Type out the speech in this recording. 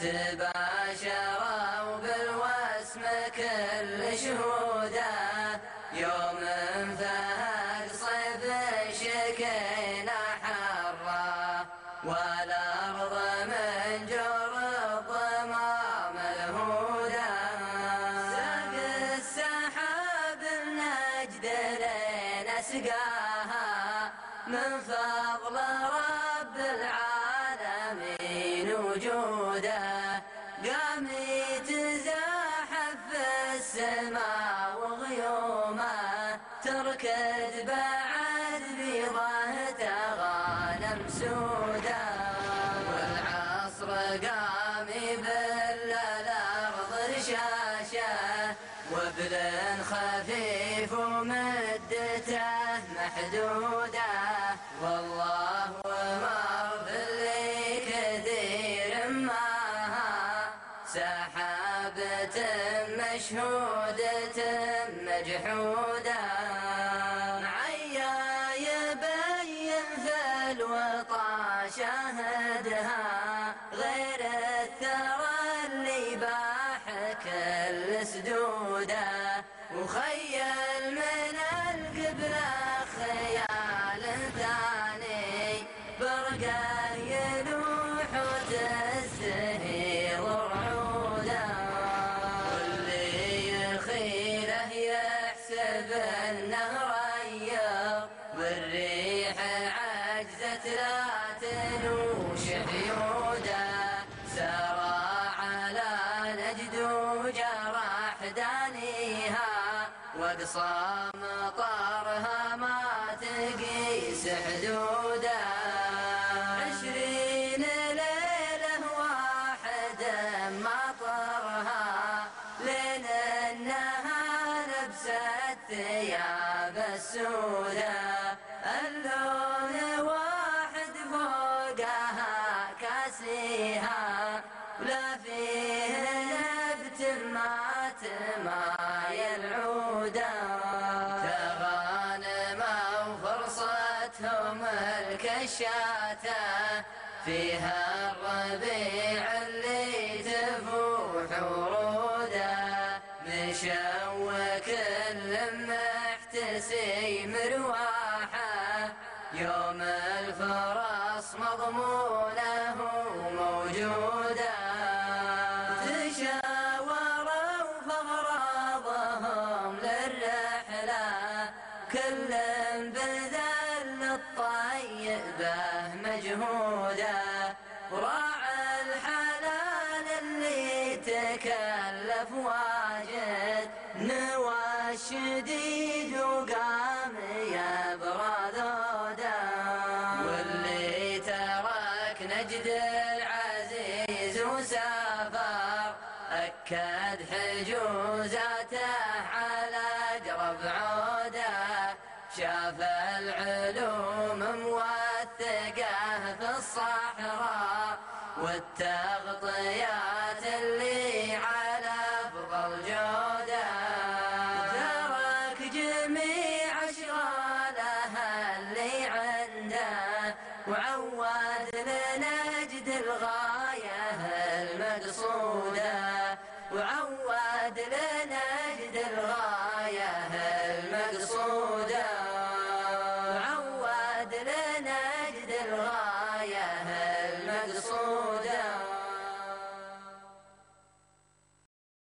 تباشروا بالوسم كل شهوده يوم فهد صيف شكينا حرة والأرض من جر الضمام الهدى. ساق السحاب النجد لين سقاها من فضل رب العالمين. وجوده قام يتزاحف في السماء وغيومه تركض بعد بيضه غانم سودا والعصر قام يبل الأرض رشاشة وبل خفيف ومدته محدودة. والله سحابة مشهودة مجحودة. معيا يبين في الوطا شاهدها. غير الثرى اللي باح كل سدوده وخيل من القبلة خيال ثاني. برقة انه ريض والريح عجزت لا تنوش حيوده سرى على نجد وجرح دانيها واقصى مطارها السودة اللون واحد فوقها كاسيها. ولا فيه نبت ما تمايل عوده تغانم وفرصتهم الكشاته فيها الربيع اللي تفوح وروده مضمونه موجوده تشاوروا فأغراضهم للرحلة. كل بذل الطيبه مجهوده وراعى الحلال اللي تكلف واجد. نوى وسافر أكد حجوزاته على أقرب عودة. شاف العلوم موثقة في الصحراء والتغطيات اللي على أفضل جودة ترك جميع أشغالها اللي عنده وعود لنجد الغاية المقصودة وعود لنجد الغاية